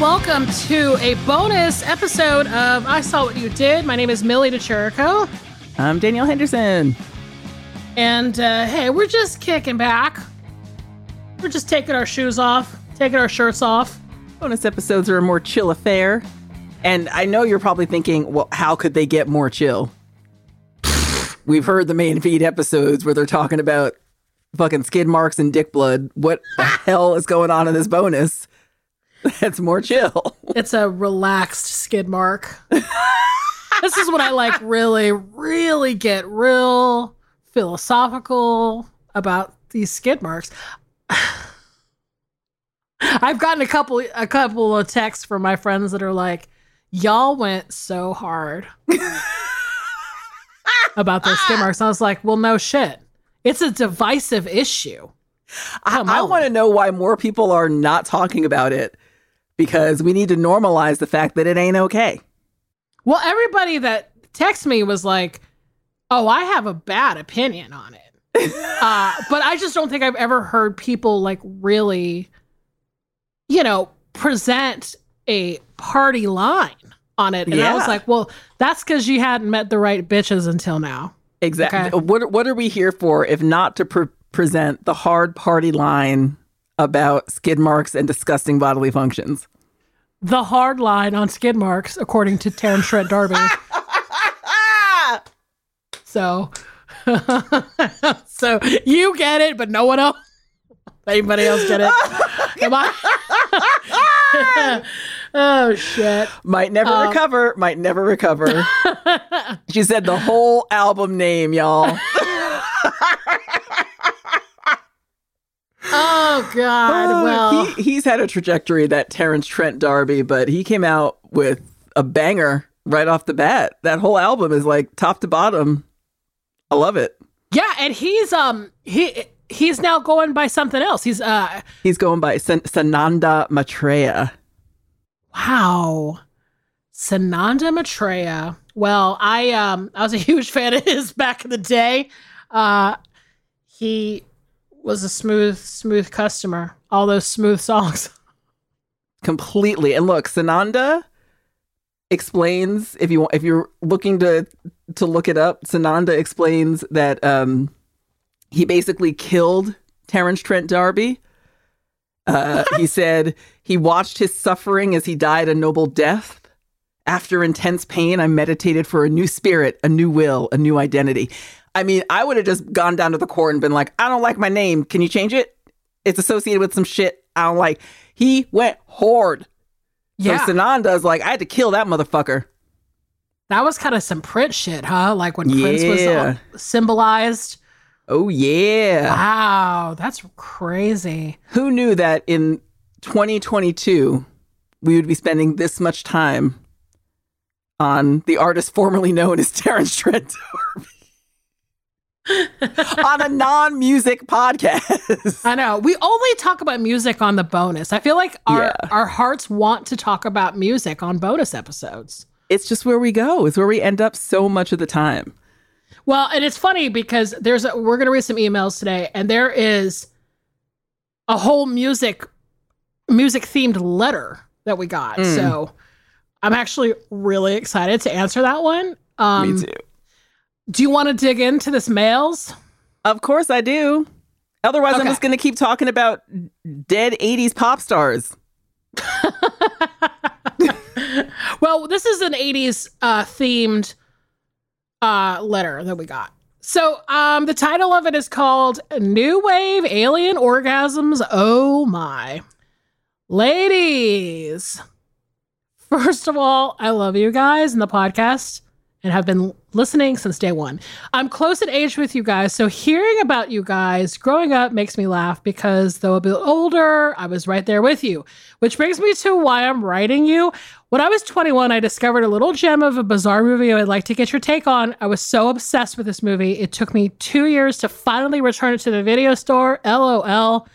Welcome to a bonus episode of I Saw What You Did. My name is Millie De Chirico. I'm Danielle Henderson. And uh, hey, we're just kicking back. We're just taking our shoes off, taking our shirts off. Bonus episodes are a more chill affair. And I know you're probably thinking, well, how could they get more chill? We've heard the main feed episodes where they're talking about fucking skid marks and dick blood. What the hell is going on in this bonus? That's more chill. It's a relaxed skid mark. this is when I like really, really get real philosophical about these skid marks. I've gotten a couple a couple of texts from my friends that are like, y'all went so hard about those skid marks. And I was like, well, no shit. It's a divisive issue. I, Come I on. want to know why more people are not talking about it because we need to normalize the fact that it ain't okay. Well, everybody that texted me was like, oh, I have a bad opinion on it. uh, but I just don't think I've ever heard people like really, you know, present a party line on it. And I was like, well, that's because you hadn't met the right bitches until now. Exactly. Okay. What what are we here for if not to pre- present the hard party line about skid marks and disgusting bodily functions? The hard line on skid marks, according to Terence Trent D'Arby. so, so you get it, but no one else. Anybody else get it? Come on. oh shit. Might never Um, recover. Might never recover. she said the whole album name, y'all. Oh god. Uh, Well, he, he's had a trajectory that Terence Trent D'Arby, but he came out with a banger right off the bat. That whole album is like top to bottom. I love it. yeah, and he's um he he's now going by something else. He's uh He's going by San- Sananda Maitreya. wow. Sananda Maitreya. Well, I um I was a huge fan of his back in the day. Uh he was a smooth smooth customer. All those smooth songs. completely. And look, Sananda explains if you want if you're looking to to look it up, Sananda explains that um he basically killed Terence Trent D'Arby. Uh, he said he watched his suffering as he died a noble death. After intense pain, I meditated for a new spirit, a new will, a new identity. I mean, I would have just gone down to the court and been like, I don't like my name. Can you change it? It's associated with some shit I don't like. He went hard. Yeah. So Sananda's like, I had to kill that motherfucker. That was kind of some Prince shit, huh? Like when Prince was uh, Yeah. all symbolized. Oh yeah. Wow, that's crazy. Who knew that in 2022 we would be spending this much time on the artist formerly known as Terence Trent D'Arby on a non-music podcast? I know. We only talk about music on the bonus. I feel like our Yeah. our hearts want to talk about music on bonus episodes. it's just where we go. It's where we end up so much of the time. Well, and it's funny because there's a, we're going to read some emails today and there is a whole music music themed letter that we got. Mm. So I'm actually really excited to answer that one. Um Me too. Do you want to dig into this mails? Of course I do. Otherwise, I'm just going to keep talking about dead 80s pop stars. well, this is an 80s uh, themed uh, letter that we got. So, um, the title of it is called New Wave Alien Orgasms. Oh my. Ladies, first of all, I love you guys in the podcast and have been listening since day one. I'm close in age with you guys, so hearing about you guys growing up makes me laugh because though a bit older, I was right there with you. Which brings me to why I'm writing you. When I was 21, I discovered a little gem of a bizarre movie I'd like to get your take on. I was so obsessed with this movie. It took me two years to finally return it to the video store. LOL.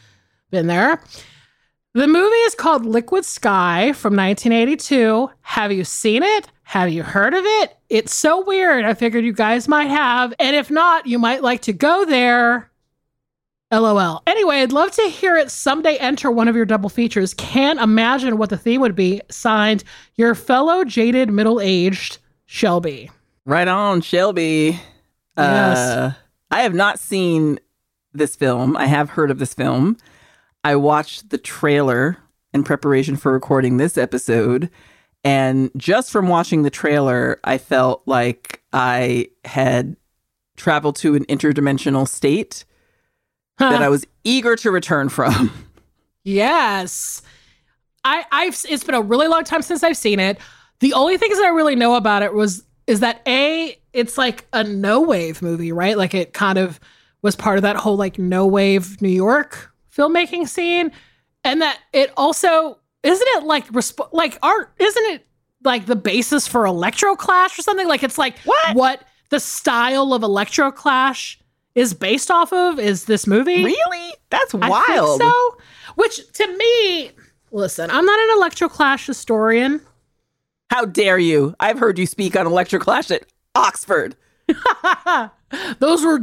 Been there. The movie is called Liquid Sky from 1982. Have you seen it? Have you heard of it? It's so weird. I figured you guys might have. And if not, you might like to go there. LOL. Anyway, I'd love to hear it someday enter one of your double features. Can't imagine what the theme would be. Signed, your fellow jaded middle aged Shelby. Right on, Shelby. Yes. Uh, I have not seen this film. I have heard of this film. I watched the trailer in preparation for recording this episode. And just from watching the trailer, I felt like I had traveled to an interdimensional state that I was eager to return from. Yes. I I've it's been a really long time since I've seen it. The only things that I really know about it was is that A, it's like a no wave movie, right? Like it kind of was part of that whole like no wave New York filmmaking scene. And that it also isn't it like resp- like art isn't it like the basis for Electroclash or something? Like it's like What? what the style of Electroclash is based off of is this movie. really? That's I wild. think so. Which to me, listen, I'm not an Electroclash historian. How dare you? I've heard you speak on Electroclash at Oxford. those were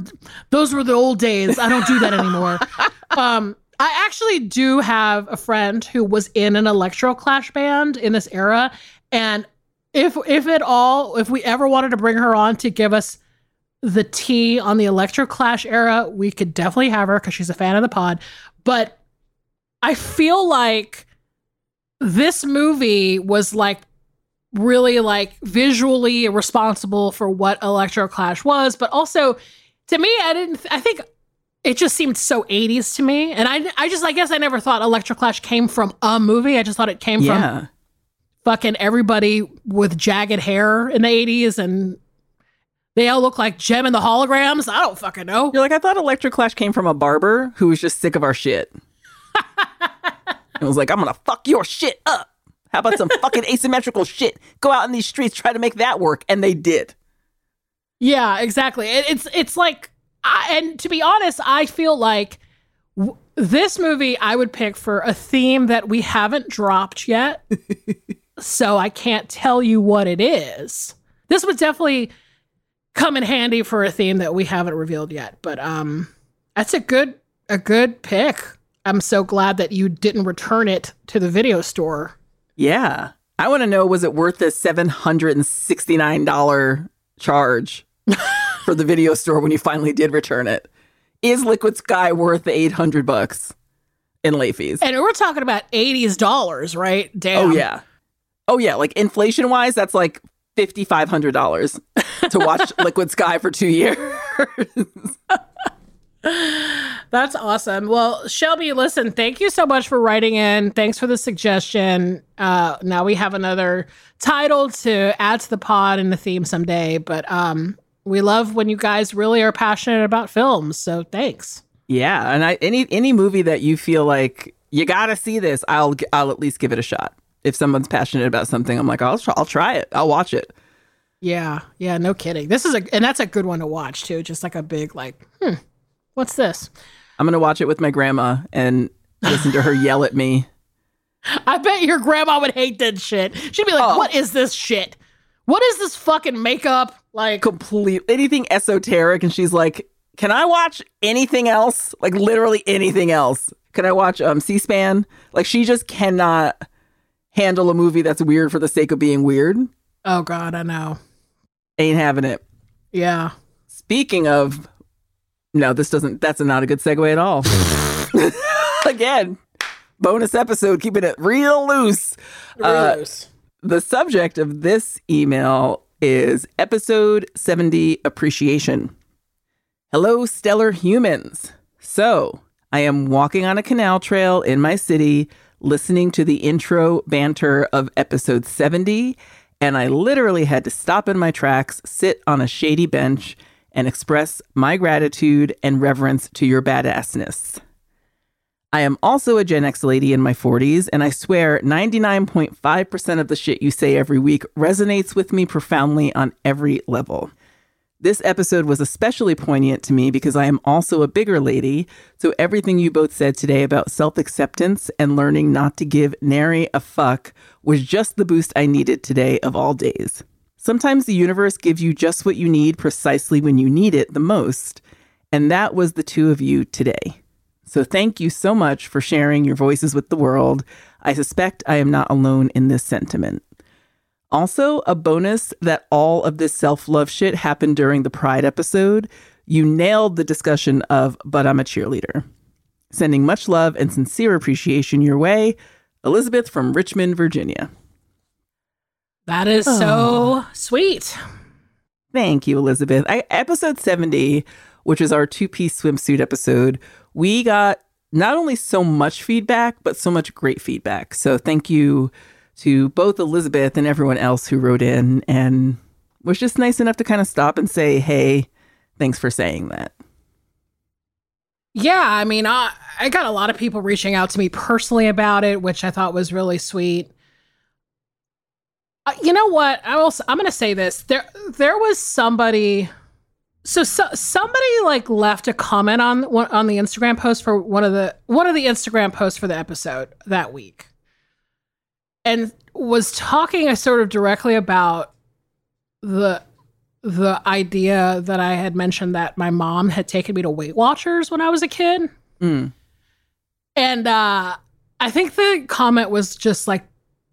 those were the old days. I don't do that anymore. um, I actually do have a friend who was in an Electroclash band in this era, and if if at all, if we ever wanted to bring her on to give us the tea on the Electroclash era, we could definitely have her because she's a fan of the pod. But I feel like this movie was like really like visually responsible for what Electroclash was, but also to me, I didn't. I think it just seemed so 80s to me, and I I just I guess I never thought Electroclash came from a movie. I just thought it came from fucking everybody with jagged hair in the 80s and. They all look like Jem and the holograms. I don't fucking know. You're like, I thought Electroclash came from a barber who was just sick of our shit. It was like, I'm gonna fuck your shit up. How about some fucking asymmetrical shit? Go out in these streets, try to make that work, and they did. Yeah, exactly. It, it's it's like, I, and to be honest, I feel like w- this movie I would pick for a theme that we haven't dropped yet, so I can't tell you what it is. This would definitely come in handy for a theme that we haven't revealed yet. But um, that's a good a good pick. I'm so glad that you didn't return it to the video store. Yeah. I want to know was it worth the $769 charge for the video store when you finally did return it? Is Liquid Sky worth the 800 bucks in late fees? And we're talking about 80s dollars, right? Damn. Oh yeah. Oh yeah, like inflation wise that's like $5500 to watch Liquid Sky for 2 years. That's awesome. Well, Shelby, listen, thank you so much for writing in. Thanks for the suggestion. Uh, now we have another title to add to the pod and the theme someday. But um, we love when you guys really are passionate about films. So thanks. yeah, and I any any movie that you feel like you got to see this, I'll I'll at least give it a shot. If someone's passionate about something, I'm like, I'll try, I'll try it. I'll watch it. Yeah, yeah, no kidding. This is a and that's a good one to watch too. Just like a big like, hmm, what's this? I'm gonna watch it with my grandma and listen to her yell at me. I bet your grandma would hate that shit. She'd be like, Oh. "What is this shit? What is this fucking makeup?" Like, Complete anything esoteric, and she's like, "Can I watch anything else? Like literally anything else? Can I watch um C-SPAN? Like she just cannot handle a movie that's weird for the sake of being weird. oh god, I know. Ain't having it. Yeah. Speaking of, no, this doesn't. That's not a good segue at all. Again, bonus episode, keeping it real loose. Uh, Gross. The subject of this email is episode 70 appreciation. Hello, stellar humans. So, I am walking on a canal trail in my city, listening to the intro banter of episode 70, and I literally had to stop in my tracks, sit on a shady bench, and express my gratitude and reverence to your badassness. I am also a Gen X lady in my 40s, and I swear 99.5% of the shit you say every week resonates with me profoundly on every level. This episode was especially poignant to me because I am also a bigger lady, so everything you both said today about self acceptance and learning not to give nary a fuck was just the boost I needed today of all days. Sometimes the universe gives you just what you need precisely when you need it the most, and that was the two of you today. So thank you so much for sharing your voices with the world. I suspect I am not alone in this sentiment. Also, a bonus that all of this self love shit happened during the Pride episode. You nailed the discussion of, but I'm a cheerleader. Sending much love and sincere appreciation your way, Elizabeth from Richmond, Virginia. That is oh. so sweet. Thank you, Elizabeth. I, episode 70, which is our two piece swimsuit episode, we got not only so much feedback, but so much great feedback. So thank you to both Elizabeth and everyone else who wrote in and was just nice enough to kind of stop and say, hey, thanks for saying that. Yeah, I mean, I, I got a lot of people reaching out to me personally about it, which I thought was really sweet. Uh, you know what? I will. I'm going to say this. There, there was somebody. So, so somebody like left a comment on on the Instagram post for one of the one of the Instagram posts for the episode that week and was talking sort of directly about the the idea that I had mentioned that my mom had taken me to Weight Watchers when I was a kid. Mm. And uh, I think the comment was just like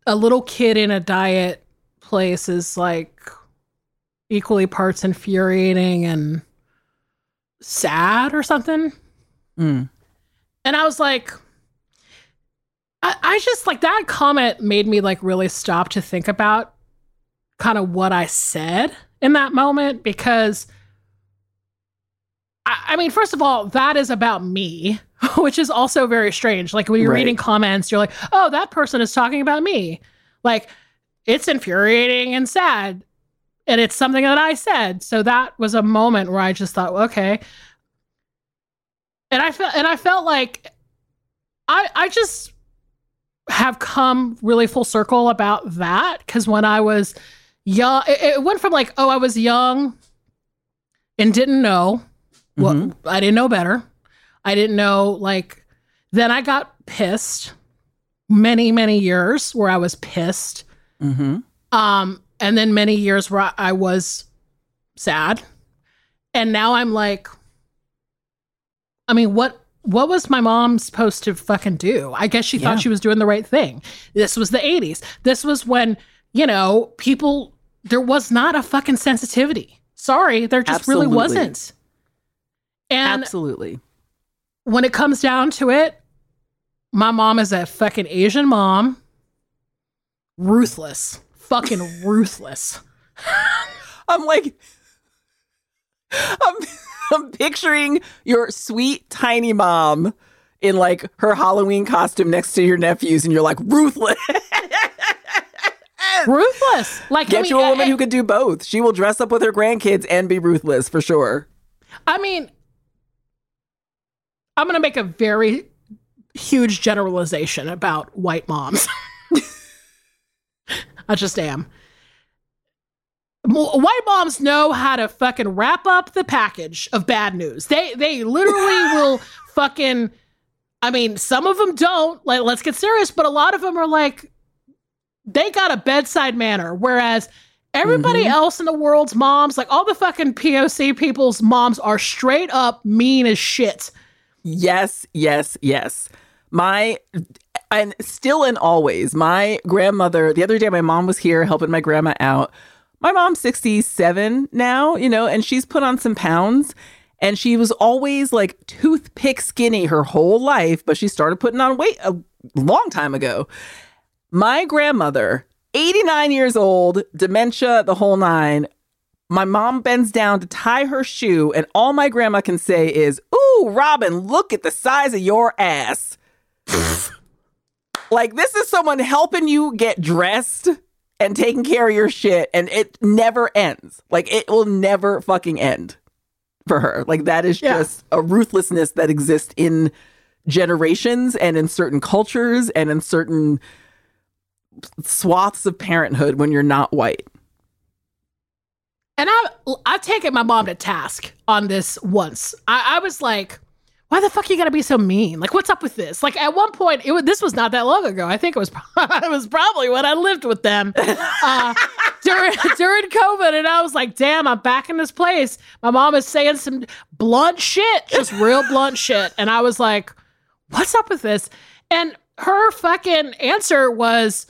a little kid in a diet place is like equally parts infuriating and sad or something. Mm. And I was like, I, I just like that comment made me like really stop to think about kind of what I said in that moment because I, I, mean, first of all, that is about me, which is also very strange. Like when you're right. reading comments, you're like, oh, that person is talking about me. Like it's infuriating and sad. And it's something that I said. So that was a moment where I just thought, okay. And I felt and I felt like I I just have come really full circle about that because when I was young, it, it, went from like, oh, I was young and didn't know. Well, mm-hmm. I didn't know better. I didn't know like. Then I got pissed. Many many years where I was pissed. Mm-hmm. Um, and then many years where I, was sad, and now I'm like. I mean, what what was my mom supposed to fucking do? I guess she yeah. thought she was doing the right thing. This was the 80s. This was when, you know, people, there was not a fucking sensitivity. Sorry, there just Absolutely. really wasn't. And Absolutely. When it comes down to it, my mom is a fucking Asian mom. Ruthless. Fucking ruthless. I'm like, I'm. I'm picturing your sweet tiny mom in like her Halloween costume next to your nephews, and you're like ruthless. ruthless. Like get I mean, you a woman I, who could do both. She will dress up with her grandkids and be ruthless for sure. I mean, I'm gonna make a very huge generalization about white moms. I just am white moms know how to fucking wrap up the package of bad news. They they literally will fucking I mean, some of them don't. Like let's get serious, but a lot of them are like they got a bedside manner whereas everybody mm-hmm. else in the world's moms, like all the fucking POC people's moms are straight up mean as shit. Yes, yes, yes. My and still and always, my grandmother, the other day my mom was here helping my grandma out my mom's 67 now, you know, and she's put on some pounds and she was always like toothpick skinny her whole life, but she started putting on weight a long time ago. My grandmother, 89 years old, dementia, the whole nine. My mom bends down to tie her shoe, and all my grandma can say is, Ooh, Robin, look at the size of your ass. Like this is someone helping you get dressed and taking care of your shit and it never ends. Like it will never fucking end for her. Like that is Yeah. just a ruthlessness that exists in generations and in certain cultures and in certain swaths of parenthood when you're not white. And I I've taken my mom to task on this once. I, I was like, why the fuck you gotta be so mean? Like, what's up with this? Like, at one point, it was, this was not that long ago. I think it was it was probably when I lived with them uh, during during COVID, and I was like, damn, I'm back in this place. My mom is saying some blunt shit, just real blunt shit, and I was like, what's up with this? And her fucking answer was.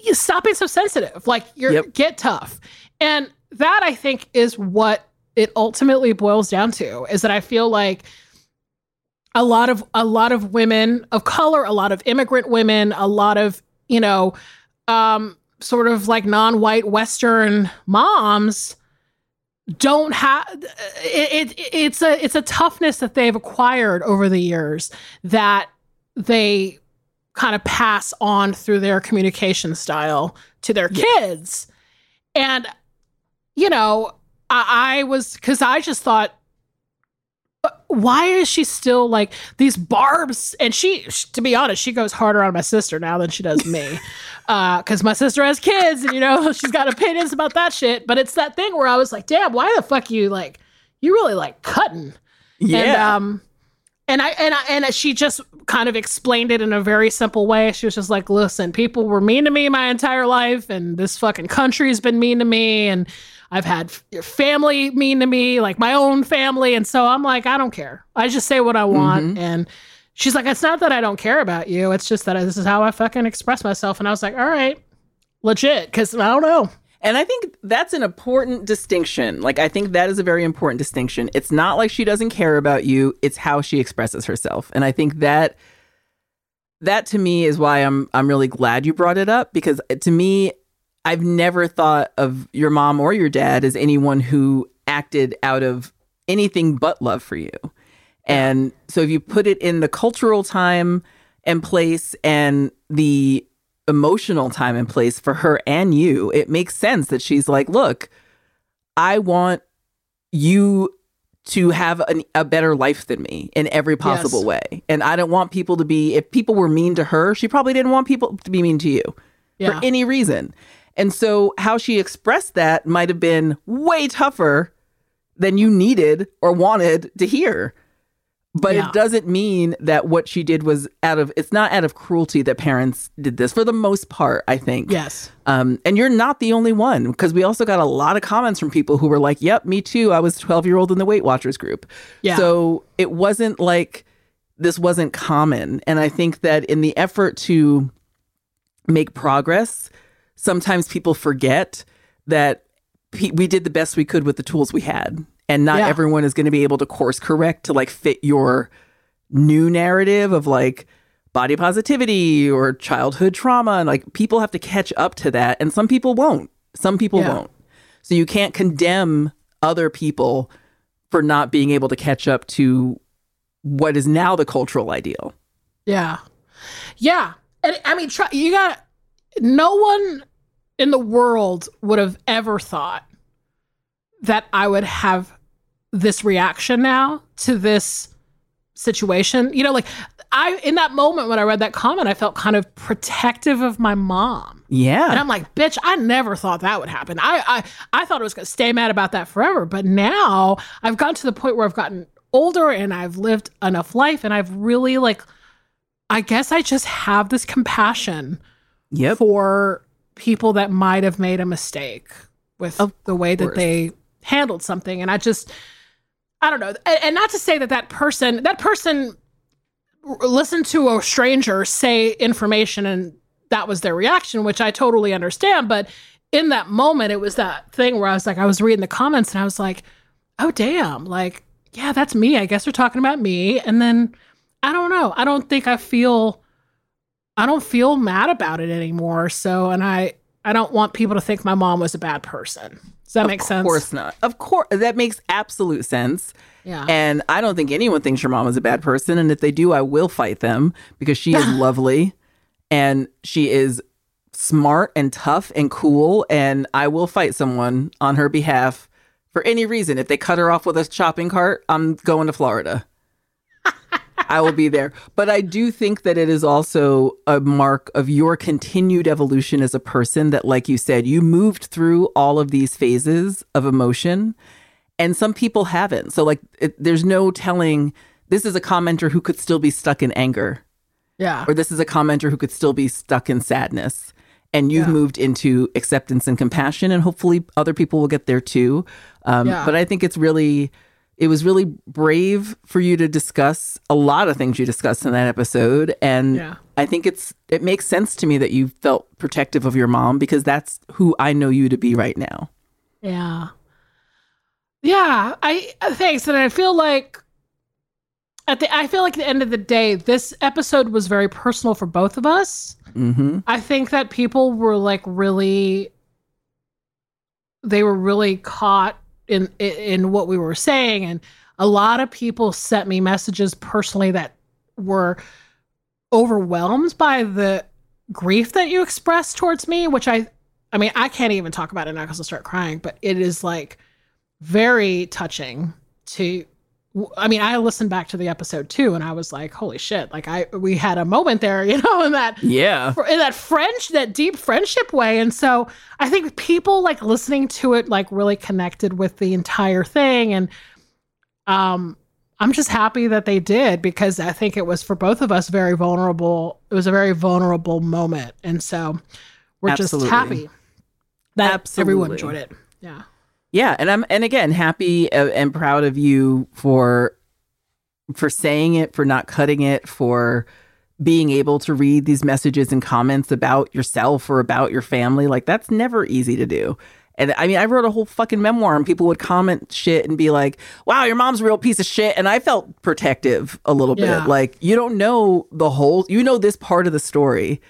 You stop being so sensitive. Like you're Yep. get tough. And that I think is what it ultimately boils down to is that I feel like a lot of a lot of women of color, a lot of immigrant women, a lot of, you know, um sort of like non-white western moms don't have it, it it's a it's a toughness that they've acquired over the years that they kind of pass on through their communication style to their Yeah. kids and you know i, I was because i just thought "Uh, why is she still like these barbs and she to be honest she goes harder on my sister now than she does me because my sister has kids and you know she's got opinions about that shit but it's that thing where i was like damn why the fuck you like you really like cutting Yeah. and um and I and I and she just kind of explained it in a very simple way. She was just like, "Listen, people were mean to me my entire life, and this fucking country's been mean to me, and I've had family mean to me, like my own family, and so I'm like, I don't care. I just say what I want." Mhm. And she's like, "It's not that I don't care about you. It's just that this is how I fucking express myself." And I was like, "All right, legit," because I don't know. And I think that's an important distinction. Like, I think that is a very important distinction. It's not like she doesn't care about you, it's how she expresses herself. And I think that that to me is why I'm I'm really glad you brought it up because to me I've never thought of your mom or your dad as anyone who acted out of anything but love for you. And so if you put it in the cultural time and place and the emotional time and place for her and you, it makes sense that she's like, look, I want you to have an, a better life than me in every possible Yes. way. And I don't want people to be, if people were mean to her, she probably didn't want people to be mean to you Yeah, for any reason. And so how she expressed that might have been way tougher than you needed or wanted to hear. But Yeah. it doesn't mean that what she did was out of it's not out of cruelty that parents did this for the most part, I think. yes, Um, and you're not the only one because we also got a lot of comments from people who were like, "Yep, me too. I was 12 year old in the Weight Watchers group." yeah, So it wasn't like this wasn't common. And I think that in the effort to make progress, sometimes people forget that pe- we did the best we could with the tools we had. And not Yeah. everyone is going to be able to course correct to like fit your new narrative of like body positivity or childhood trauma. And like people have to catch up to that. And some people won't. Some people Yeah. won't. So you can't condemn other people for not being able to catch up to what is now the cultural ideal. Yeah. Yeah. And I mean, try, you got no one in the world would have ever thought that I would have this reaction now to this situation. You know, like I, in that moment when I read that comment, I felt kind of protective of my mom. Yeah. And I'm like, bitch, I never thought that would happen. I I, I thought I was gonna stay mad about that forever. But now I've gotten to the point where I've gotten older and I've lived enough life and I've really like I guess I just have this compassion Yep. for people that might have made a mistake with Of the way that course. they handled something. And I just I don't know. And, and not to say that that person that person listened to a stranger say information and that was their reaction, which I totally understand. But in that moment, it was that thing where I was like, I was reading the comments and I was like, oh, damn. Like, yeah, that's me. I guess they're talking about me. And then I don't know. I don't think I feel, I don't feel mad about it anymore. So, and I, I don't want people to think my mom was a bad person. Does that make sense? Of course not. Of course. That makes absolute sense. Yeah. And I don't think anyone thinks your mom is a bad person. And if they do, I will fight them because she is lovely and she is smart and tough and cool. And I will fight someone on her behalf for any reason. If they cut her off with a shopping cart, I'm going to Florida. I will be there. But I do think that it is also a mark of your continued evolution as a person that, like you said, you moved through all of these phases of emotion and some people haven't. So, like, it, there's no telling this is a commenter who could still be stuck in anger, yeah. or this is a commenter who could still be stuck in sadness. And you've Yeah. moved into acceptance and compassion, and hopefully other people will get there too. Um, Yeah. But I think it's really, it was really brave for you to discuss a lot of things you discussed in that episode. And Yeah. I think it's, it makes sense to me that you felt protective of your mom because that's who I know you to be right now. Yeah. Yeah, I uh, thanks and I feel like at the I feel like at the end of the day this episode was very personal for both of us. hmm I think that people were like really they were really caught in in, what we were saying. And a lot of people sent me messages personally that were overwhelmed by the grief that you expressed towards me which I I mean I can't even talk about it now cuz I'll start crying but it is like very touching to I mean, I listened back to the episode too, and I was like, "Holy shit!" Like, I we had a moment there, you know, in that Yeah. in that French, that deep friendship way. And so I think people like listening to it, like really connected with the entire thing. And um, I'm just happy that they did because I think it was for both of us very vulnerable. It was a very vulnerable moment. And so we're Absolutely. just happy that everyone enjoyed it. Yeah. Yeah, and I'm and again happy uh, and proud of you for for saying it, for not cutting it, for being able to read these messages and comments about yourself or about your family. Like that's never easy to do. And I mean, I wrote a whole fucking memoir and people would comment shit and be like, "Wow, your mom's a real piece of shit." And I felt protective a little Yeah. bit. Like, you don't know the whole you know this part of the story.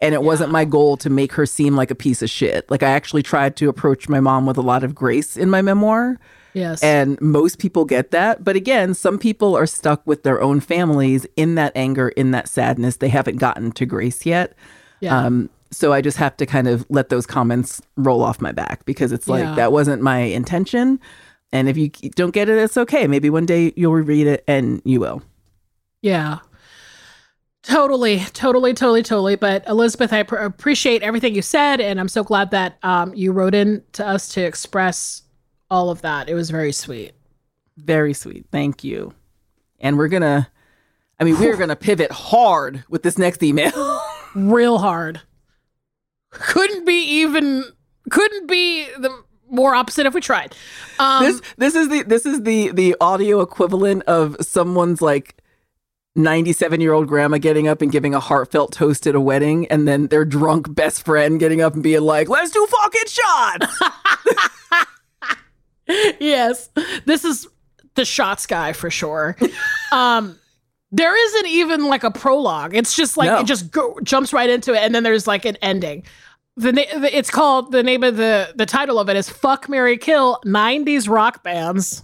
And it wasn't my goal to make her seem like a piece of shit. Like I actually tried to approach my mom with a lot of grace in my memoir. Yes. And most people get that. But again, some people are stuck with their own families in that anger, in that sadness. They haven't gotten to grace yet. yeah. Um, so I just have to kind of let those comments roll off my back because it's like Yeah. that wasn't my intention. And if you don't get it, it's okay. Maybe one day you'll reread it and you will. Yeah. Totally, totally, totally, totally. But Elizabeth, I pr- appreciate everything you said, and I'm so glad that um, you wrote in to us to express all of that. It was very sweet. Very sweet. Thank you. And we're going to, I mean, we're going to pivot hard with this next email. Real hard. Couldn't be even. Couldn't be the more opposite if we tried. Um, this this is the this is the the audio equivalent of someone's like 97 year old grandma getting up and giving a heartfelt toast at a wedding and then their drunk best friend getting up and being like let's do fucking shots yes, this is the shots guy for sure. um, there isn't even like a prologue. It's just like No. it just go, jumps right into it, and then there's like an ending. The, na- the it's called the name of the the title of it is "Fuck marry Kill" '90s rock bands,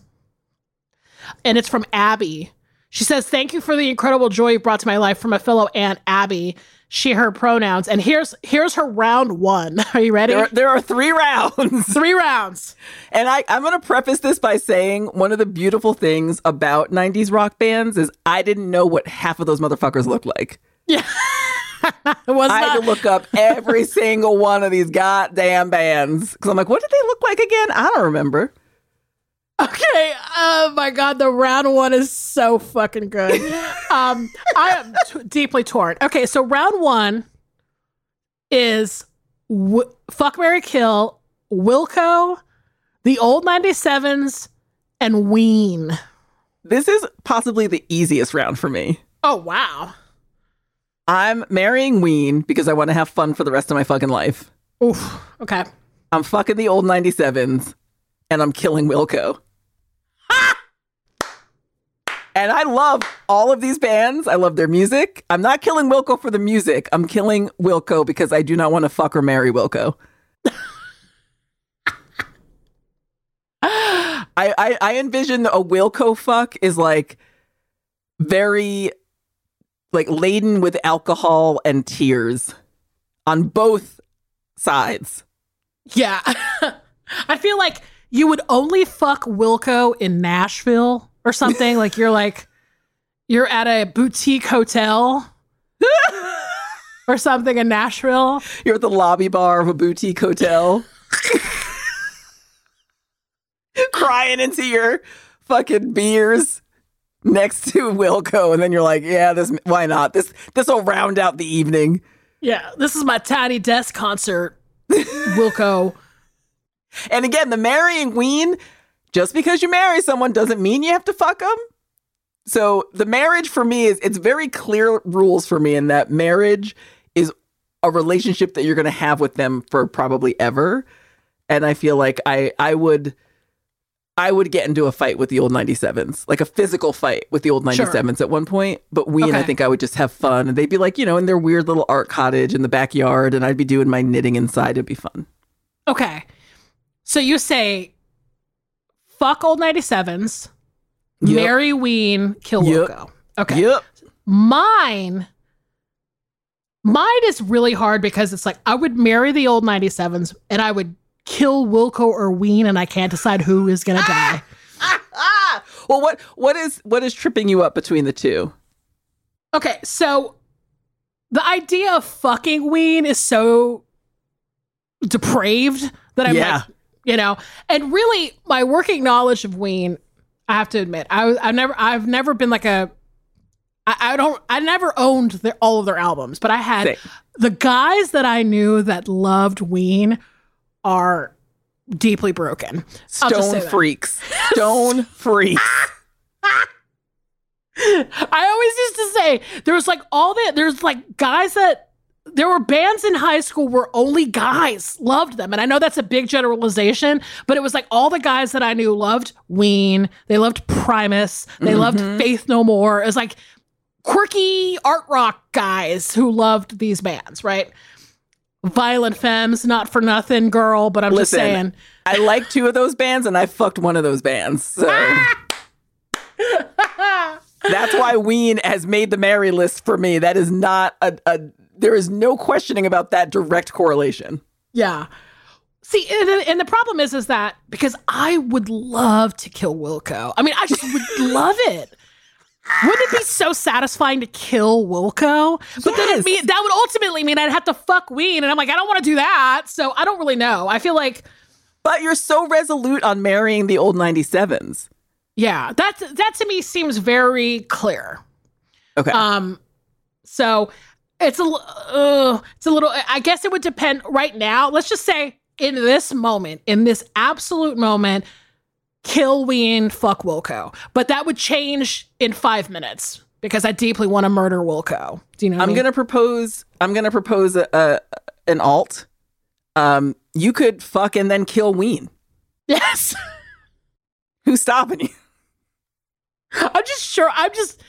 and it's from Abby. She says, "Thank you for the incredible joy you brought to my life from a fellow aunt Abby." She her pronouns, and here's here's her round one. Are you ready? there, are- there are three rounds Three rounds. and I, i'm going to preface this by saying one of the beautiful things about 90s rock bands is i didn't know what half of those motherfuckers looked like Yeah. it was I had not, to look up every single one of these goddamn bands because I'm like, what did they look like again? I don't remember. Okay. Oh my god, the round one is so fucking good. um, I am t- deeply torn. Okay, so round one is w- fuck marry Kill, Wilco, the old 97s, and Ween. This is possibly the easiest round for me. Oh wow. I'm marrying Ween because I want to have fun for the rest of my fucking life. Oof. Okay. I'm fucking the old 97s and I'm killing Wilco. And I love all of these bands. I love their music. I'm not killing Wilco for the music. I'm killing Wilco because I do not want to fuck or marry Wilco. I, I I envision a Wilco fuck is like very like laden with alcohol and tears on both sides. Yeah. I feel like you would only fuck Wilco in Nashville or something. like you're like you're at a boutique hotel or something in Nashville. You're at the lobby bar of a boutique hotel. crying into your fucking beers next to Wilco, and then you're like, yeah, this why not? This this will round out the evening. Yeah, this is my tiny desk concert, Wilco. And again, the marrying Ween, just because you marry someone doesn't mean you have to fuck them. So the marriage for me is it's very clear rules for me in that marriage is a relationship that you're going to have with them for probably ever. And I feel like I I would I would get into a fight with the old 97s, like a physical fight with the old 97s Sure. at one point. But Ween, I Okay. think I would just have fun. And they'd be like, you know, in their weird little art cottage in the backyard. And I'd be doing my knitting inside. It'd be fun. Okay. So you say fuck old 97s, Yep. marry Ween, kill Yep. Wilco. Okay. Yep. Mine mine is really hard because it's like I would marry the old 97s and I would kill Wilco or Ween and I can't decide who is gonna die. ah! Well, what what is what is tripping you up between the two? Okay, so the idea of fucking Ween is so depraved that I'm Yeah. like, you know, and really my working knowledge of Ween, I have to admit, I was I've never I've never been like a I, I don't I never owned their, all of their albums, but I had Same. the guys that I knew that loved Ween are deeply broken. I'll just say Stone freaks. Stone freaks. I always used to say there was like all that there's like guys that there were bands in high school where only guys loved them. And I know that's a big generalization, but it was like all the guys that I knew loved Ween, they loved Primus, they loved mm-hmm. Faith No More. It was like quirky art rock guys who loved these bands, right? Violent Femmes, not for nothing, girl, but I'm just saying. I like two of those bands, and I fucked one of those bands. So that's why Ween has made the marry list for me. That is not a, a there is no questioning about that direct correlation. Yeah. See, and, and the problem is, is that because I would love to kill Wilco. I mean, I just would love it. Wouldn't it be so satisfying to kill Wilco? But then it mean, that would ultimately mean I'd have to fuck Ween, and I'm like, I don't want to do that. So I don't really know. I feel like, But you're so resolute on marrying the old 97s. yeah, that that to me seems very clear. Okay. Um, so it's a uh, it's a little. I guess it would depend. Right now, let's just say in this moment, in this absolute moment, kill Ween, fuck Wilco. But that would change in five minutes because I deeply want to murder Wilco. Do you know? What I I'm mean? gonna propose. I'm gonna propose a, a an alt. Um, you could fuck and then kill Ween. yes. Who's stopping you? I'm just sure. I'm just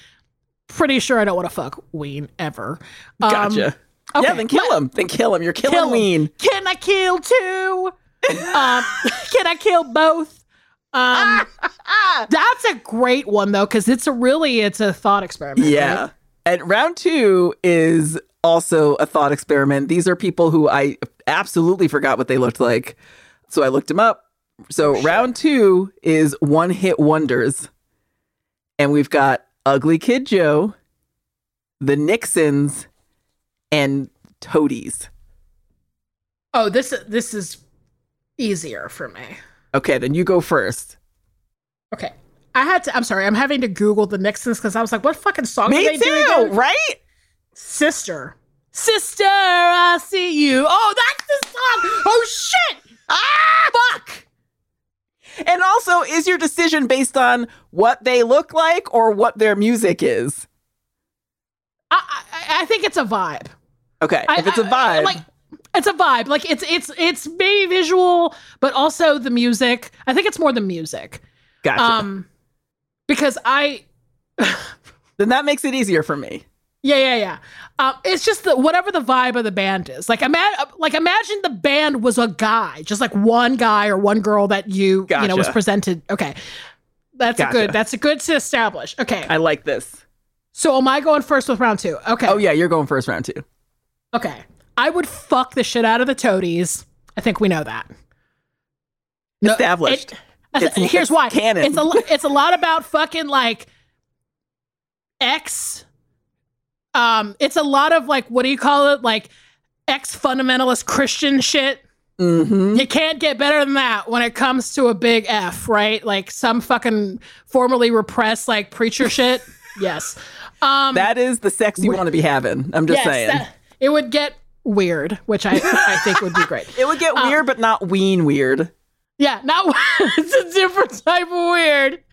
pretty sure I don't want to fuck Ween ever. Um, Gotcha. okay, Yeah, then kill my- him. Then kill him. You're killing Kill. Ween. Can I kill two? um, can I kill both? Um, that's a great one though, because it's a really it's a thought experiment. Yeah. right? And round two is also a thought experiment. These are people who I absolutely forgot what they looked like. So I looked them up. So round two is one hit wonders. And we've got Ugly Kid Joe, the Nixons, and Toadies. Oh, this this is easier for me. Okay, then you go first. Okay, I had to. I'm sorry. I'm having to Google the Nixons because I was like, what fucking song Me did they too, right? Sister, sister, I see you. Oh, that's the song. Oh shit! Ah, fuck. And also, is your decision based on what they look like or what their music is? I, I I think it's a vibe. Okay, I- if it's a vibe, like it's a vibe. Like it's it's it's maybe visual, but also the music. I think it's more the music. gotcha. Um, because I then that makes it easier for me. Yeah, yeah, yeah. Um, it's just the whatever the vibe of the band is. Like, ima- like imagine the band was a guy, just like one guy or one girl that you you know was presented. Okay, that's a good. That's a good to establish. Okay, I like this. so am I going first with round two? Okay, Oh yeah, you're going first round two. okay. I would fuck the shit out of the toadies. I think we know that. No, Established. it- It's- here's it's why. canon. It's a it's a lot about fucking like ex. Um, it's a lot of like what do you call it? Like ex fundamentalist Christian shit. hmm You can't get better than that when it comes to a big F, right? Like some fucking formerly repressed like preacher shit. Yes. Um, That is the sex you we- want to be having. I'm just yes, saying. that- it would get weird, which I I think would be great. it would get um, weird, but not ween weird. Yeah, not it's a different type of weird.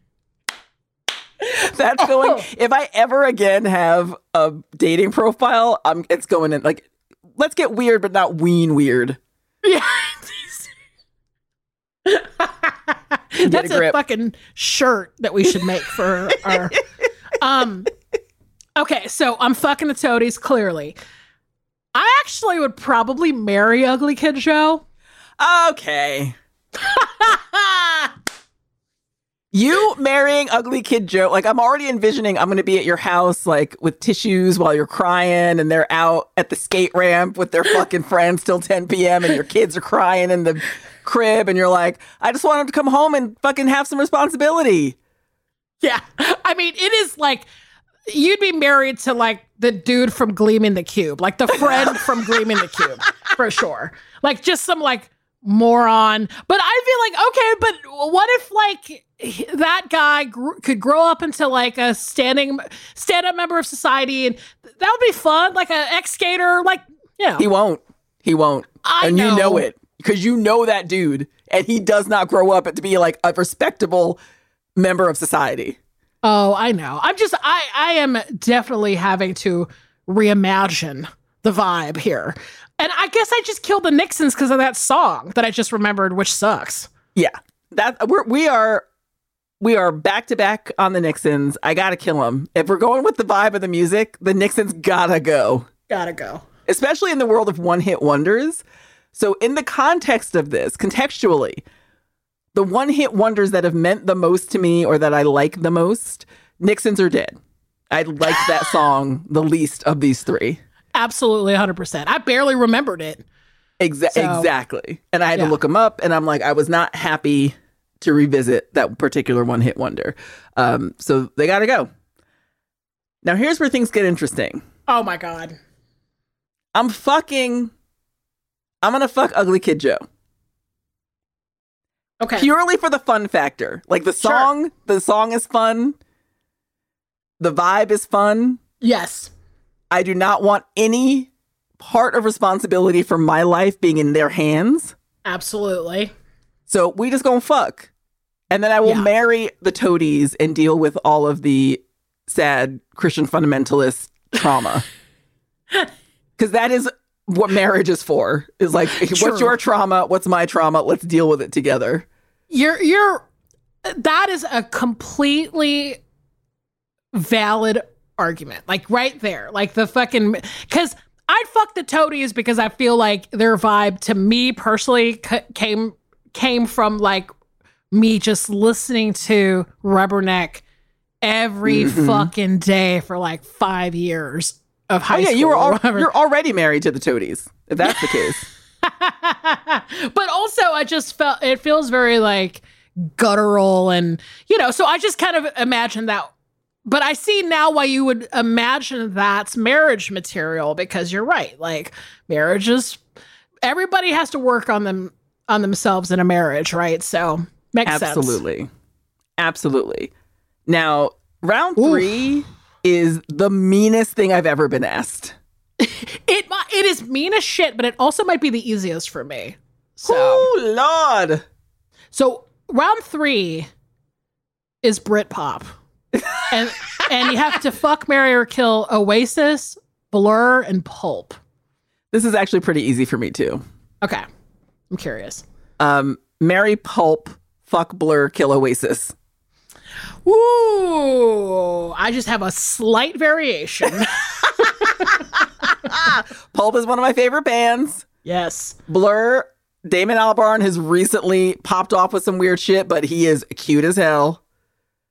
That's going. Oh. If I ever again have a dating profile, I'm. It's going in like. Let's get weird, but not ween weird. Yeah. That's a a, fucking shirt that we should make for our um Okay, so I'm fucking the toadies clearly. I actually would probably marry Ugly Kid Joe. Okay. You marrying ugly kid Joe, like I'm already envisioning I'm gonna be at your house like with tissues while you're crying and they're out at the skate ramp with their fucking friends till 10 p.m. and your kids are crying in the crib and you're like, I just want them to come home and fucking have some responsibility. Yeah. I mean, it is like you'd be married to like the dude from Gleaming the Cube, like the friend from Gleaming the Cube, for sure. Like just some like moron. But I feel like, okay, but what if like that guy gr- could grow up into like a standing stand up member of society and that would be fun, like an ex skater, like, you know. He won't. He won't. I and you know know. it because you know that dude and he does not grow up to be like a respectable member of society. Oh, I know. I'm just I I am definitely having to reimagine the vibe here. And I guess I just killed the Nixons because of that song that I just remembered, which sucks. Yeah, that we're we are we are back to back on the Nixons. I gotta kill them. If we're going with the vibe of the music, the Nixons gotta go, Gotta go. especially in the world of one hit wonders. So, in the context of this, contextually, the one hit wonders that have meant the most to me or that I like the most, Nixons are dead. I like that song the least of these three. Absolutely 100%. I barely remembered it. Exa- So- exactly. And I had Yeah. to look them up, and I'm like, I was not happy to revisit that particular one hit wonder. Um, so they got to go. Now, here's where things get interesting. Oh my God. I'm fucking, I'm going to fuck Ugly Kid Joe Okay. purely for the fun factor. Like the Sure. song, the song is fun, the vibe is fun. yes. I do not want any part of responsibility for my life being in their hands. Absolutely. So we just gonna fuck. And then I will Yeah. marry the toadies and deal with all of the sad Christian fundamentalist trauma. Because that is what marriage is for. Is like, True. what's your trauma? What's my trauma? Let's deal with it together. You're you're that is a completely valid argument. Like right there. Like the fucking cuz I'd fuck the toadies because I feel like their vibe to me personally c- came came from like me just listening to Rubberneck every Mhm. fucking day for like 5 years of high oh yeah, school. you were or al- whatever. you're already married to the toadies. If that's the case, but also I just felt it feels very like guttural and you know, so I just kind of imagine that but I see now why you would imagine that's marriage material because you're right. Like marriage is everybody has to work on them on themselves in a marriage, right? So makes sense. absolutely, absolutely. Now, round Oof. three is the meanest thing I've ever been asked. It it is mean as shit, but it also might be the easiest for me. So oh Lord. So round three is Britpop, and and you have to fuck, marry, or kill Oasis, Blur, and Pulp. This is actually pretty easy for me too. Okay, I'm curious. Um, marry Pulp, fuck Blur, kill Oasis. Ooh, I just have a slight variation. Pulp is one of my favorite bands. Yes. Blur, Damon Albarn has recently popped off with some weird shit, but he is cute as hell.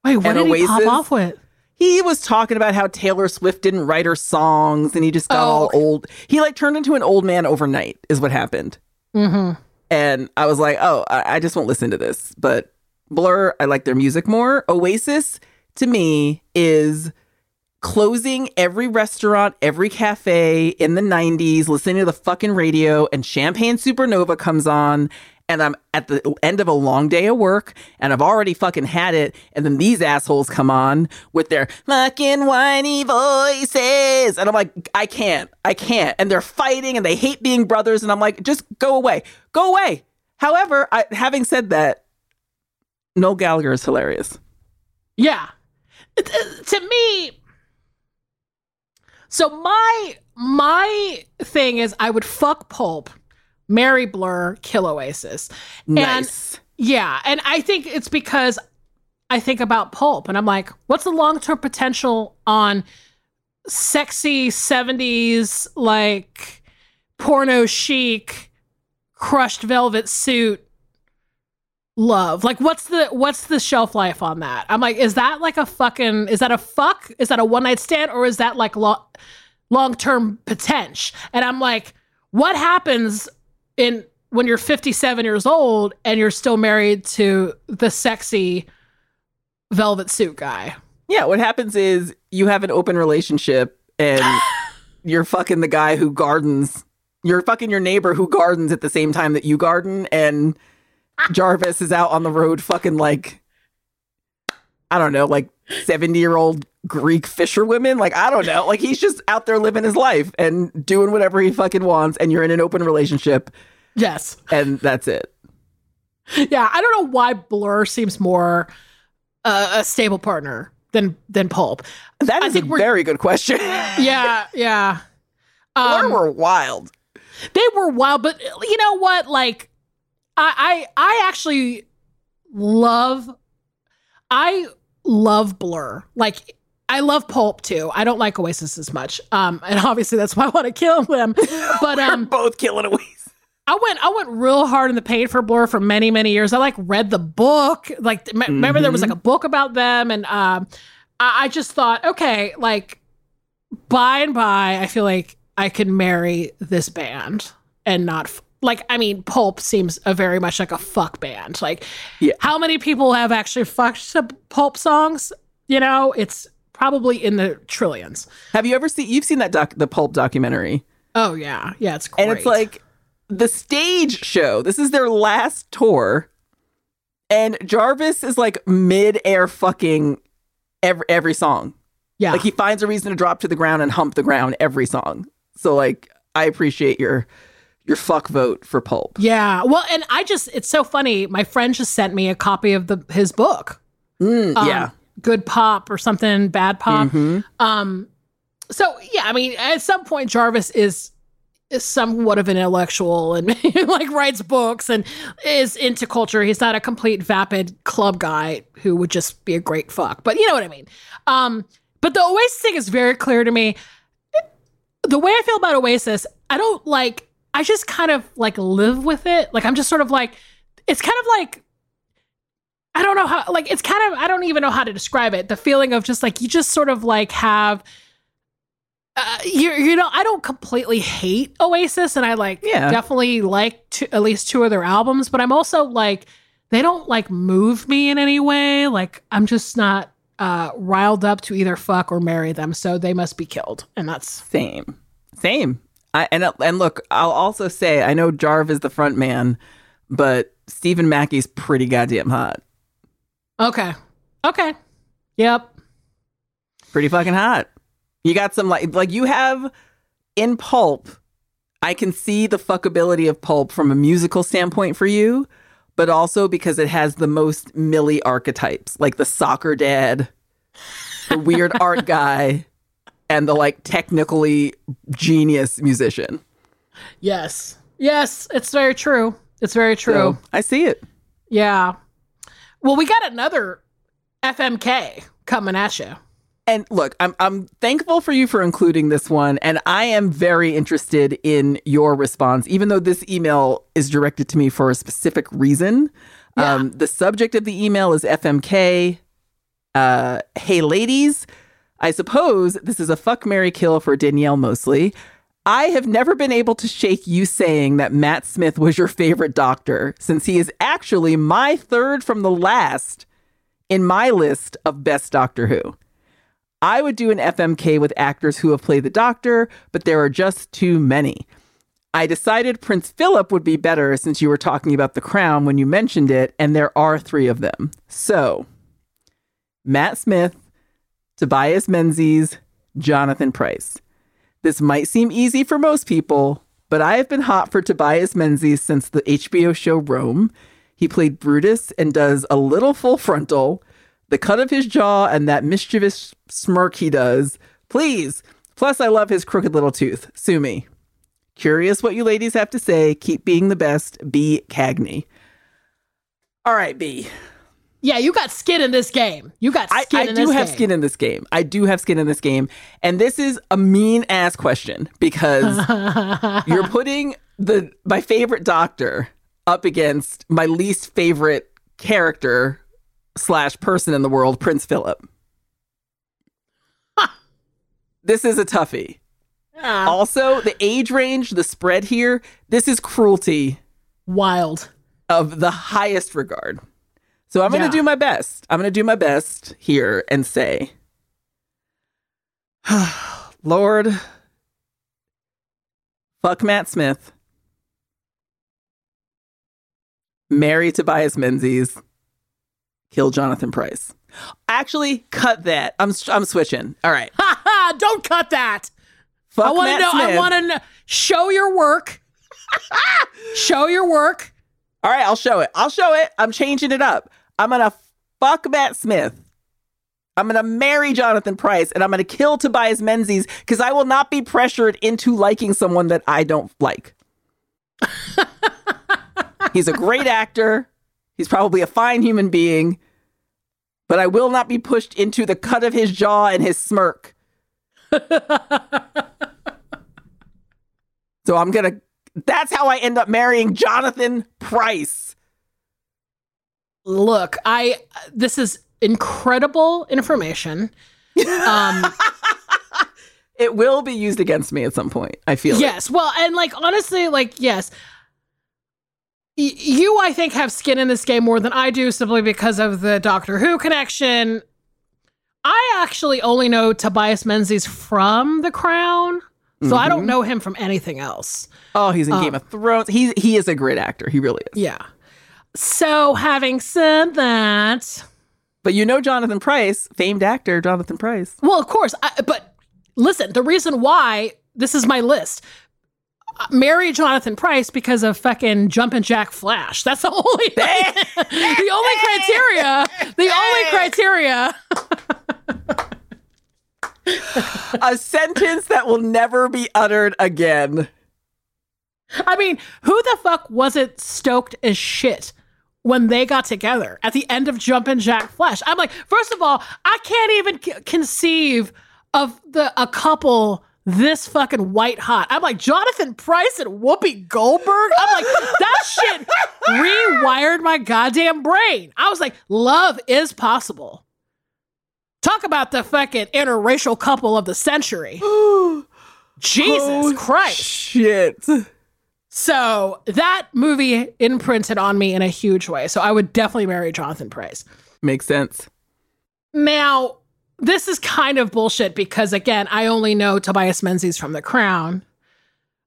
Wait, what And did he pop Oasis? off with? He was talking about how Taylor Swift didn't write her songs and he just got Oh, all okay. old. He like turned into an old man overnight, is what happened. Mm-hmm. And I was like, oh, I, I just won't listen to this. But Blur, I like their music more. Oasis, to me, is closing every restaurant, every cafe in the 90s, listening to the fucking radio, and Champagne Supernova comes on. And I'm at the end of a long day of work, and I've already fucking had it. And then these assholes come on with their fucking whiny voices. And I'm like, I can't, I can't. And they're fighting and they hate being brothers. And I'm like, just go away, go away. However, I, having said that, Noel Gallagher is hilarious. Yeah. To me, so my my thing is I would fuck Pulp, marry Blur, kill Oasis. Nice. Yeah, and I think it's because I think about Pulp and I'm like, what's the long-term potential on sexy 70s like porno chic crushed velvet suit love like what's the what's the shelf life on that i'm like is that like a fucking is that a fuck is that a one night stand or is that like lo- long-term potential and i'm like what happens in when you're 57 years old and you're still married to the sexy velvet suit guy Yeah, what happens is you have an open relationship and you're fucking the guy who gardens. You're fucking your neighbor who gardens at the same time that you garden, and Jarvis is out on the road fucking like I don't know, like 70 year old Greek fisherwomen. Like, I don't know. Like he's just out there living his life and doing whatever he fucking wants, and you're in an open relationship, yes. And that's it. yeah i don't know why blur seems more uh, a stable partner than than pulp. That is a very good question. yeah. Yeah Blur um, were wild. they were wild but you know what? Like i i i actually love i love blur. Like i love pulp too. I don't like oasis as much. Um and obviously that's why i want to kill them but We're um both killing away. I went I went real hard in the paint for Blur for many many years. I like read the book. Like m- remember there was like a book about them, and um, I, I just thought, okay, like by and by, I feel like I could marry this band and not f- like I mean, Pulp seems a very much like a fuck band. Like, Yeah. how many people have actually fucked to Pulp songs? You know, it's probably in the trillions. Have you ever seen? You've seen that doc, the Pulp documentary, Oh yeah, yeah, it's great. and it's like the stage show. This is their last tour, and Jarvis is like mid-air fucking every every song. yeah, Like he finds a reason to drop to the ground and hump the ground every song. So like, I appreciate your your fuck vote for Pulp. Yeah. Well, and I just it's so funny. My friend just sent me a copy of the his book. Mm, Um, yeah. Good pop or something, bad pop. Mhm. Um so yeah, I mean, at some point Jarvis is is somewhat of an intellectual and like writes books and is into culture. He's not a complete vapid club guy who would just be a great fuck. But you know what I mean. Um but the Oasis thing is very clear to me. The way I feel about Oasis, I don't like I just kind of like live with it. Like I'm just sort of like it's kind of like I don't know how like it's kind of I don't even know how to describe it. The feeling of just like you just sort of like have uh, you you know I don't completely hate Oasis and I like Yeah. definitely like two, at least two of their albums, but I'm also like they don't like move me in any way. Like I'm just not uh riled up to either fuck or marry them, so they must be killed. And that's Same, same. I and and look, I'll also say I know Jarv is the front man, but Stephen Mackey's pretty goddamn hot. okay. Okay. Yep. pretty fucking hot. You got some like like you have in pulp. I can see the fuckability of pulp from a musical standpoint for you, but also because it has the most Millie archetypes, like the soccer dad, the weird art guy, and the like technically genius musician. Yes. Yes, it's very true. It's very true. So, I see it. Yeah. Well, we got another FMK coming at you. And look, I'm I'm thankful for you for including this one, and I am very interested in your response, even though this email is directed to me for a specific reason. Yeah. Um, the subject of the email is FMK. Uh, hey, ladies, I suppose this is a fuck marry kill for Danielle mostly. I have never been able to shake you saying that Matt Smith was your favorite doctor, since he is actually my third from the last in my list of best Doctor Who. I would do an FMK with actors who have played the Doctor, but there are just too many. I decided Prince Philip would be better since you were talking about the crown when you mentioned it, and there are three of them. So, Matt Smith, Tobias Menzies, Jonathan Pryce. This might seem easy for most people, but I have been hot for Tobias Menzies since the HBO show Rome. He played Brutus and does a little full frontal, the cut of his jaw, and that mischievous smirk he does. Please. Plus, I love his crooked little tooth. Sue me. Curious what you ladies have to say. Keep being the best. B. Cagney. All right, B. Yeah, you got skin in this game. You got I, skin I in do have skin in this game. I do have skin in this game. And this is a mean ass question because you're putting the my favorite doctor up against my least favorite character slash person in the world, Prince Philip. this is a toughie. Ah, Also, the age range, the spread here, this is cruelty wild. of the highest regard. So I'm going to do my best. I'm going to do my best here and say, Lord, fuck Matt Smith, marry Tobias Menzies, kill Jonathan Pryce. Actually, cut that. I'm I'm switching. All right. Ha ha! Don't cut that. Fuck I want to know. I want to know. Show your work. show your work. All right, I'll show it. I'll show it. I'm changing it up. I'm gonna fuck Matt Smith. I'm gonna marry Jonathan Pryce, and I'm gonna kill Tobias Menzies because I will not be pressured into liking someone that I don't like. He's a great actor. He's probably a fine human being, but I will not be pushed into the cut of his jaw and his smirk. so I'm gonna. That's how I end up marrying Jonathan Pryce. Look, I. This is incredible information. Um. It will be used against me at some point. I feel it. Yes. Well, and like honestly, like yes. You, I think, have skin in this game more than I do simply because of the Doctor Who connection. I actually only know Tobias Menzies from The Crown, so I don't Mhm. know him from anything else. Oh, he's in Uh, Game of Thrones. He he is a great actor. He really is. Yeah. So, having said that, But you know Jonathan Pryce, famed actor Jonathan Pryce. well, of course, I, but listen, the reason why this is my list. Marry Jonathan Pryce because of fucking Jumpin' Jack Flash. That's the only thing the only criteria. The only criteria. a sentence that will never be uttered again. I mean, who the fuck wasn't stoked as shit when they got together at the end of Jumpin' Jack Flash? I'm like, first of all, I can't even c- conceive of the a couple this fucking white hot. I'm like Jonathan Pryce and Whoopi Goldberg. I'm like that shit rewired my goddamn brain. I was like, love is possible. Talk about the fucking interracial couple of the century. Jesus Oh, Christ. Shit. So that movie imprinted on me in a huge way. So I would definitely marry Jonathan Pryce. Makes sense. Now, this is kind of bullshit because again, I only know Tobias Menzies from The Crown.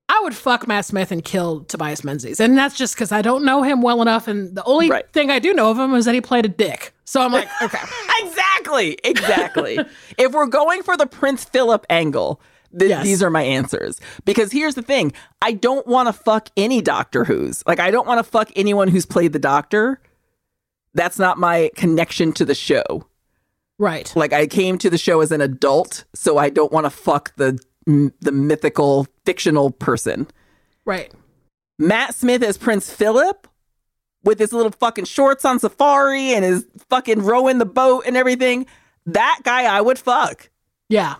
I would fuck Matt Smith and kill Tobias Menzies. And that's just because I don't know him well enough. And the only Right. thing I do know of him is that he played a dick. So I'm like, okay. Exactly. Exactly. if we're going for the Prince Philip angle, th- Yes. these are my answers. Because here's the thing I don't want to fuck any Doctor Who's. Like, I don't want to fuck anyone who's played the Doctor. That's not my connection to the show. Right. Like, I came to the show as an adult, so I don't want to fuck the the mythical fictional person. Right. Matt Smith as Prince Philip with his little fucking shorts on safari and his fucking rowing the boat and everything. That guy I would fuck. Yeah.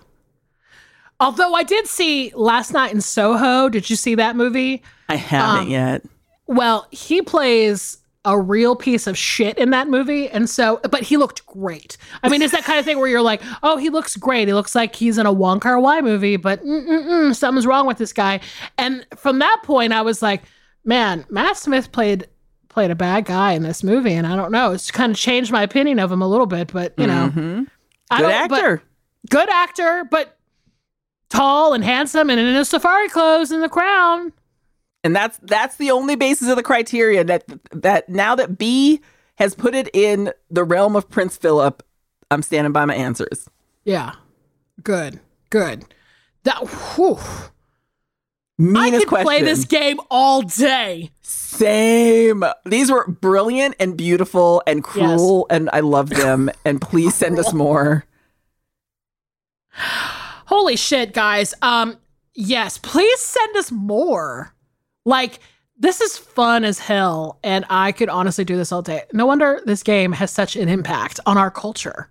Although I did see last night in Soho. Did you see that movie? I haven't Um, yet. Well, he plays a real piece of shit in that movie. And so, but he looked great. I mean, it's that kind of thing where you're like, oh, he looks great. He looks like he's in a Wong Kar Wai movie, but something's wrong with this guy. And from that point, I was like, man, Matt Smith played played a bad guy in this movie. And I don't know, it's kind of changed my opinion of him a little bit, but you know, Mhm. I Good actor. good actor, but tall and handsome and in his safari clothes and the crown. And that's that's the only basis of the criteria that that now that B has put it in the realm of Prince Philip, I'm standing by my answers. Yeah. Good. Good. That whew. I Meanest could question. play this game all day. Same. These were brilliant and beautiful and cruel, and I love them. and please send us more. Holy shit, guys. Um, yes, please send us more. Like, this is fun as hell, and I could honestly do this all day. No wonder this game has such an impact on our culture.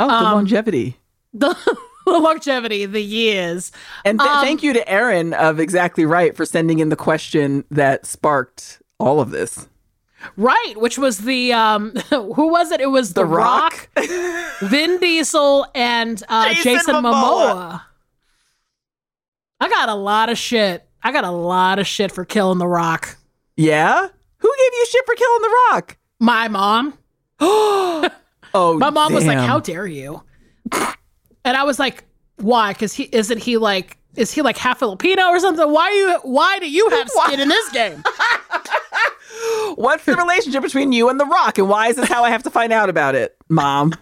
Oh, the Um, longevity. The, the longevity, the years. And th- um, thank you to Aaron of Exactly Right for sending in the question that sparked all of this. Right, which was the um who was it? It was The, The Rock, Rock. Vin Diesel, and uh, Jason Jason, Momoa. Momoa. I got a lot of shit. I got a lot of shit for killing The Rock. Yeah? Who gave you shit for killing The Rock? My mom. Oh, My mom was like, "How dare you?" And I was like, "Why? Because he isn't he like is he like half Filipino or something? Why you? Why do you have skin in this game?" What's the relationship between you and The Rock, and why is this how I have to find out about it, Mom?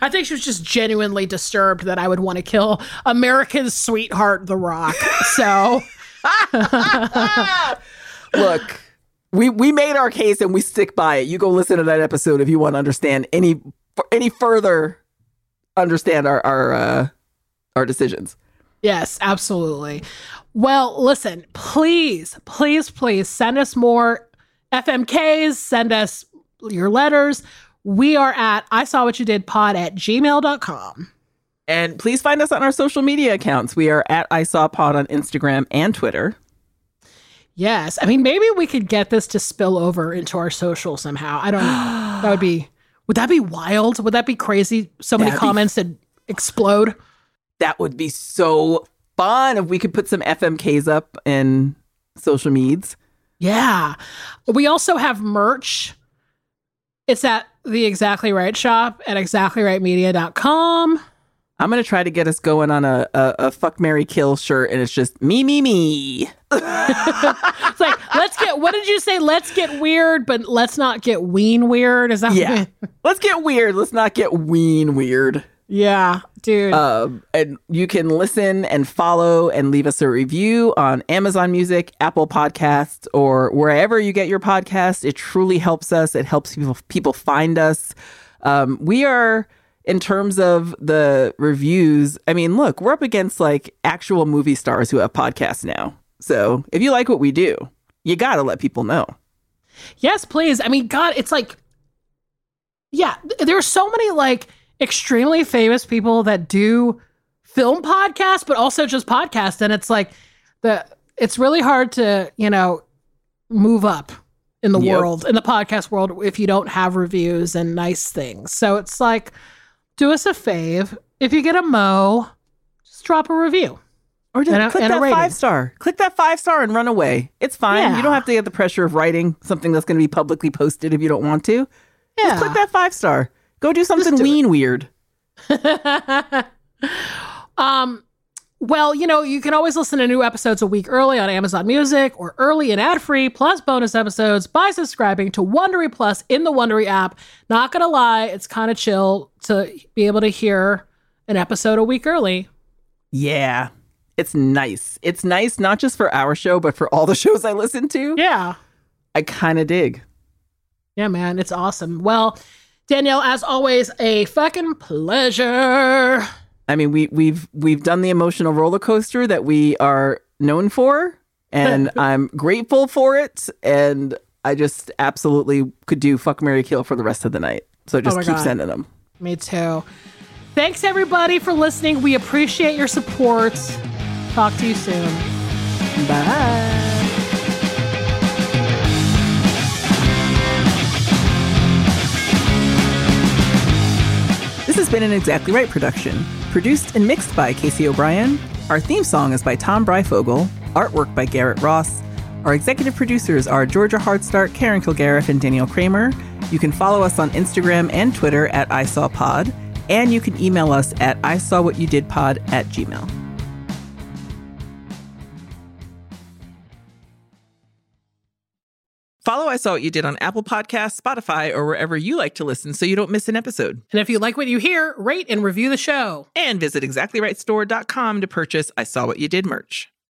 I think she was just genuinely disturbed that I would want to kill America's sweetheart, The Rock. So. Look, we we made our case and we stick by it. You go listen to that episode if you want to understand any any further understand our our uh, our decisions. Yes, absolutely. Well, listen, please, please, please send us more FMKs, send us your letters. We are at I saw what you did pod at gmail.com. And please find us on our social media accounts. We are at I Saw Pod on Instagram and Twitter. Yes. I mean, maybe we could get this to spill over into our social somehow. I don't know. that would be, would that be wild? Would that be crazy? So many That'd be- comments that explode. That would be so fun if we could put some FMKs up in social medias. Yeah. We also have merch. It's at the Exactly Right shop at exactlyrightmedia.com. I'm gonna try to get us going on a, a, a fuck marry Kill shirt, and it's just me, me, me. It's like, let's get, what did you say? Let's get weird, but let's not get ween weird. Is that Yeah. Let's get weird. Let's not get ween weird. yeah, dude. Um, and you can listen and follow and leave us a review on Amazon Music, Apple Podcasts, or wherever you get your podcast. It truly helps us. It helps people people find us. Um, we are in terms of the reviews. I mean, look, we're up against like actual movie stars who have podcasts now. So if you like what we do, you got to let people know. Yes, please. I mean, God, it's like, yeah, th- there are so many like extremely famous people that do film podcasts, but also just podcasts, and it's like the it's really hard to you know move up in the Yep. world in the podcast world if you don't have reviews and nice things. So it's like, do us a fave. If you get a mo, just drop a review. Or just And click a that five star. Click that five star and run away. It's fine. Yeah. You don't have to get the pressure of writing something that's going to be publicly posted if you don't want to. Yeah. Just click that five star. Go do something do it. weird. um, well, you know, you can always listen to new episodes a week early on Amazon Music or early and ad free, plus bonus episodes by subscribing to Wondery Plus in the Wondery app. Not gonna lie, it's kind of chill to be able to hear an episode a week early. Yeah. It's nice. It's nice not just for our show, but for all the shows I listen to. Yeah. I kind of dig. Yeah, man, it's awesome. Well, Danielle, as always, a fucking pleasure. I mean, we we've we've done the emotional roller coaster that we are known for, and I'm grateful for it. And I just absolutely could do fuck marry Kill for the rest of the night. So just Oh keep God. sending them. Me too. Thanks everybody for listening. We appreciate your support. Talk to you soon. Bye. This has been an Exactly Right production, produced and mixed by Casey O'Brien. Our theme song is by Tom Breyfogle, artwork by Garrett Ross. Our executive producers are Georgia Hardstark, Karen Kilgariff, and Danielle Kramer. You can follow us on Instagram and Twitter at ISawPod, and you can email us at ISawWhatYouDidPod at gmail. Follow I Saw What You Did on Apple Podcasts, Spotify, or wherever you like to listen so you don't miss an episode. And if you like what you hear, rate and review the show. And visit exactlyrightstore.com to purchase I Saw What You Did merch.